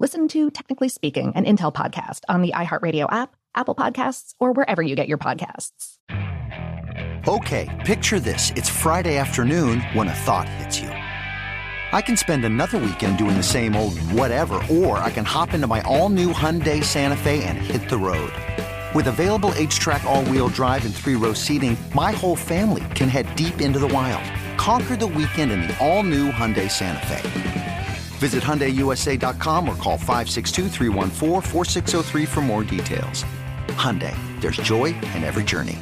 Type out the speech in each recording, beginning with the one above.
Listen to Technically Speaking, an Intel podcast on the iHeartRadio app, Apple Podcasts, or wherever you get your podcasts. Okay, picture this. It's Friday afternoon when a thought hits you. I can spend another weekend doing the same old whatever, or I can hop into my all new Hyundai Santa Fe and hit the road. With available HTRAC, all wheel drive, and three row seating, my whole family can head deep into the wild. Conquer the weekend in the all new Hyundai Santa Fe. Visit HyundaiUSA.com or call 562 for more details. Hyundai, there's joy in every journey.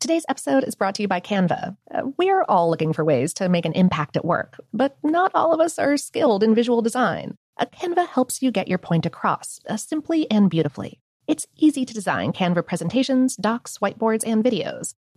Today's episode is brought to you by Canva. Uh, we're all looking for ways to make an impact at work, but not all of us are skilled in visual design. A Canva helps you get your point across, uh, simply and beautifully. It's easy to design Canva presentations, docs, whiteboards, and videos.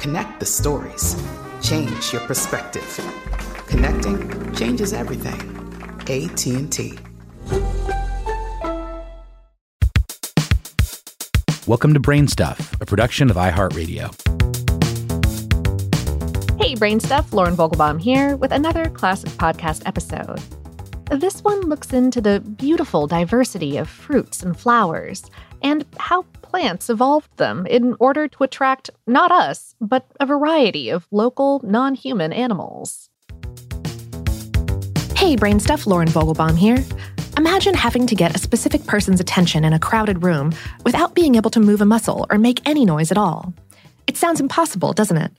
Connect the stories. Change your perspective. Connecting changes everything. AT&T. Welcome to Brainstuff, a production of iHeartRadio. Hey, Brainstuff, Lauren Vogelbaum here with another classic podcast episode. This one looks into the beautiful diversity of fruits and flowers and how plants evolved them in order to attract not us, but a variety of local, non human animals. Hey, Brainstuff, Lauren Vogelbaum here. Imagine having to get a specific person's attention in a crowded room without being able to move a muscle or make any noise at all. It sounds impossible, doesn't it?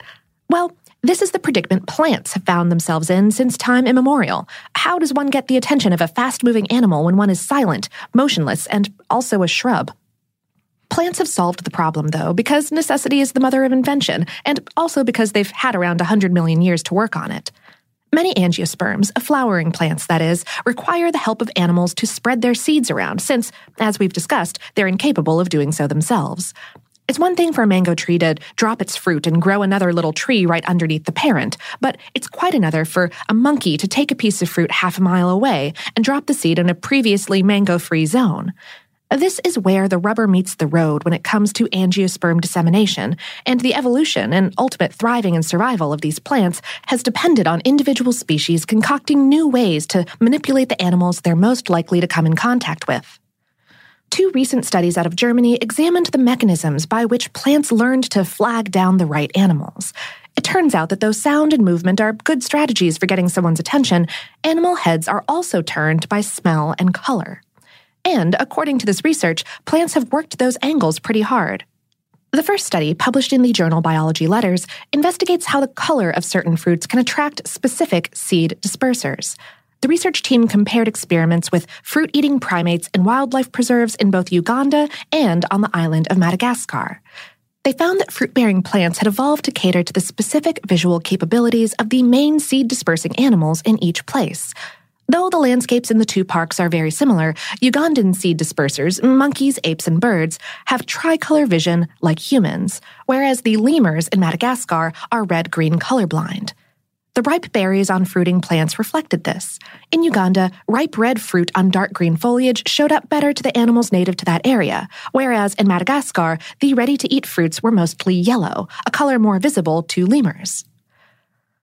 Well, this is the predicament plants have found themselves in since time immemorial. How does one get the attention of a fast moving animal when one is silent, motionless, and also a shrub? Plants have solved the problem, though, because necessity is the mother of invention, and also because they've had around 100 million years to work on it. Many angiosperms, flowering plants that is, require the help of animals to spread their seeds around, since, as we've discussed, they're incapable of doing so themselves. It's one thing for a mango tree to drop its fruit and grow another little tree right underneath the parent, but it's quite another for a monkey to take a piece of fruit half a mile away and drop the seed in a previously mango free zone. This is where the rubber meets the road when it comes to angiosperm dissemination, and the evolution and ultimate thriving and survival of these plants has depended on individual species concocting new ways to manipulate the animals they're most likely to come in contact with. Two recent studies out of Germany examined the mechanisms by which plants learned to flag down the right animals. It turns out that though sound and movement are good strategies for getting someone's attention, animal heads are also turned by smell and color. And according to this research, plants have worked those angles pretty hard. The first study, published in the journal Biology Letters, investigates how the color of certain fruits can attract specific seed dispersers. The research team compared experiments with fruit eating primates in wildlife preserves in both Uganda and on the island of Madagascar. They found that fruit bearing plants had evolved to cater to the specific visual capabilities of the main seed dispersing animals in each place. Though the landscapes in the two parks are very similar, Ugandan seed dispersers, monkeys, apes, and birds, have tricolor vision like humans, whereas the lemurs in Madagascar are red green colorblind. The ripe berries on fruiting plants reflected this. In Uganda, ripe red fruit on dark green foliage showed up better to the animals native to that area, whereas in Madagascar, the ready to eat fruits were mostly yellow, a color more visible to lemurs.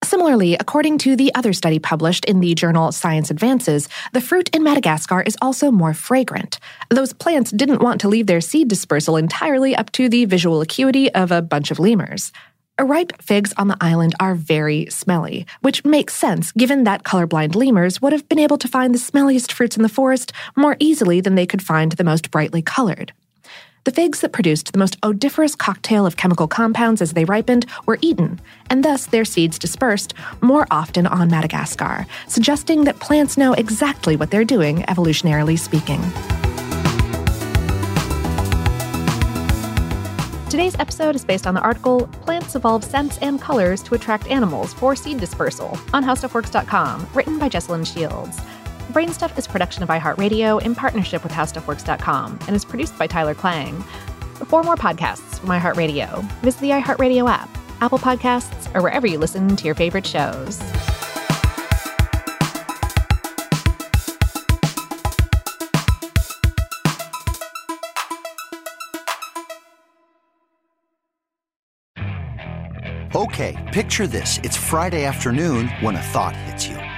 Similarly, according to the other study published in the journal Science Advances, the fruit in Madagascar is also more fragrant. Those plants didn't want to leave their seed dispersal entirely up to the visual acuity of a bunch of lemurs. Ripe figs on the island are very smelly, which makes sense given that colorblind lemurs would have been able to find the smelliest fruits in the forest more easily than they could find the most brightly colored. The figs that produced the most odoriferous cocktail of chemical compounds as they ripened were eaten, and thus their seeds dispersed more often on Madagascar, suggesting that plants know exactly what they're doing, evolutionarily speaking. Today's episode is based on the article Plants Evolve Scents and Colors to Attract Animals for Seed Dispersal on HowStuffWorks.com, written by Jesslyn Shields. Brainstuff is production of iHeartRadio in partnership with HowStuffWorks.com and is produced by Tyler Klang. For more podcasts from iHeartRadio, visit the iHeartRadio app, Apple Podcasts, or wherever you listen to your favorite shows. Okay, picture this. It's Friday afternoon when a thought hits you.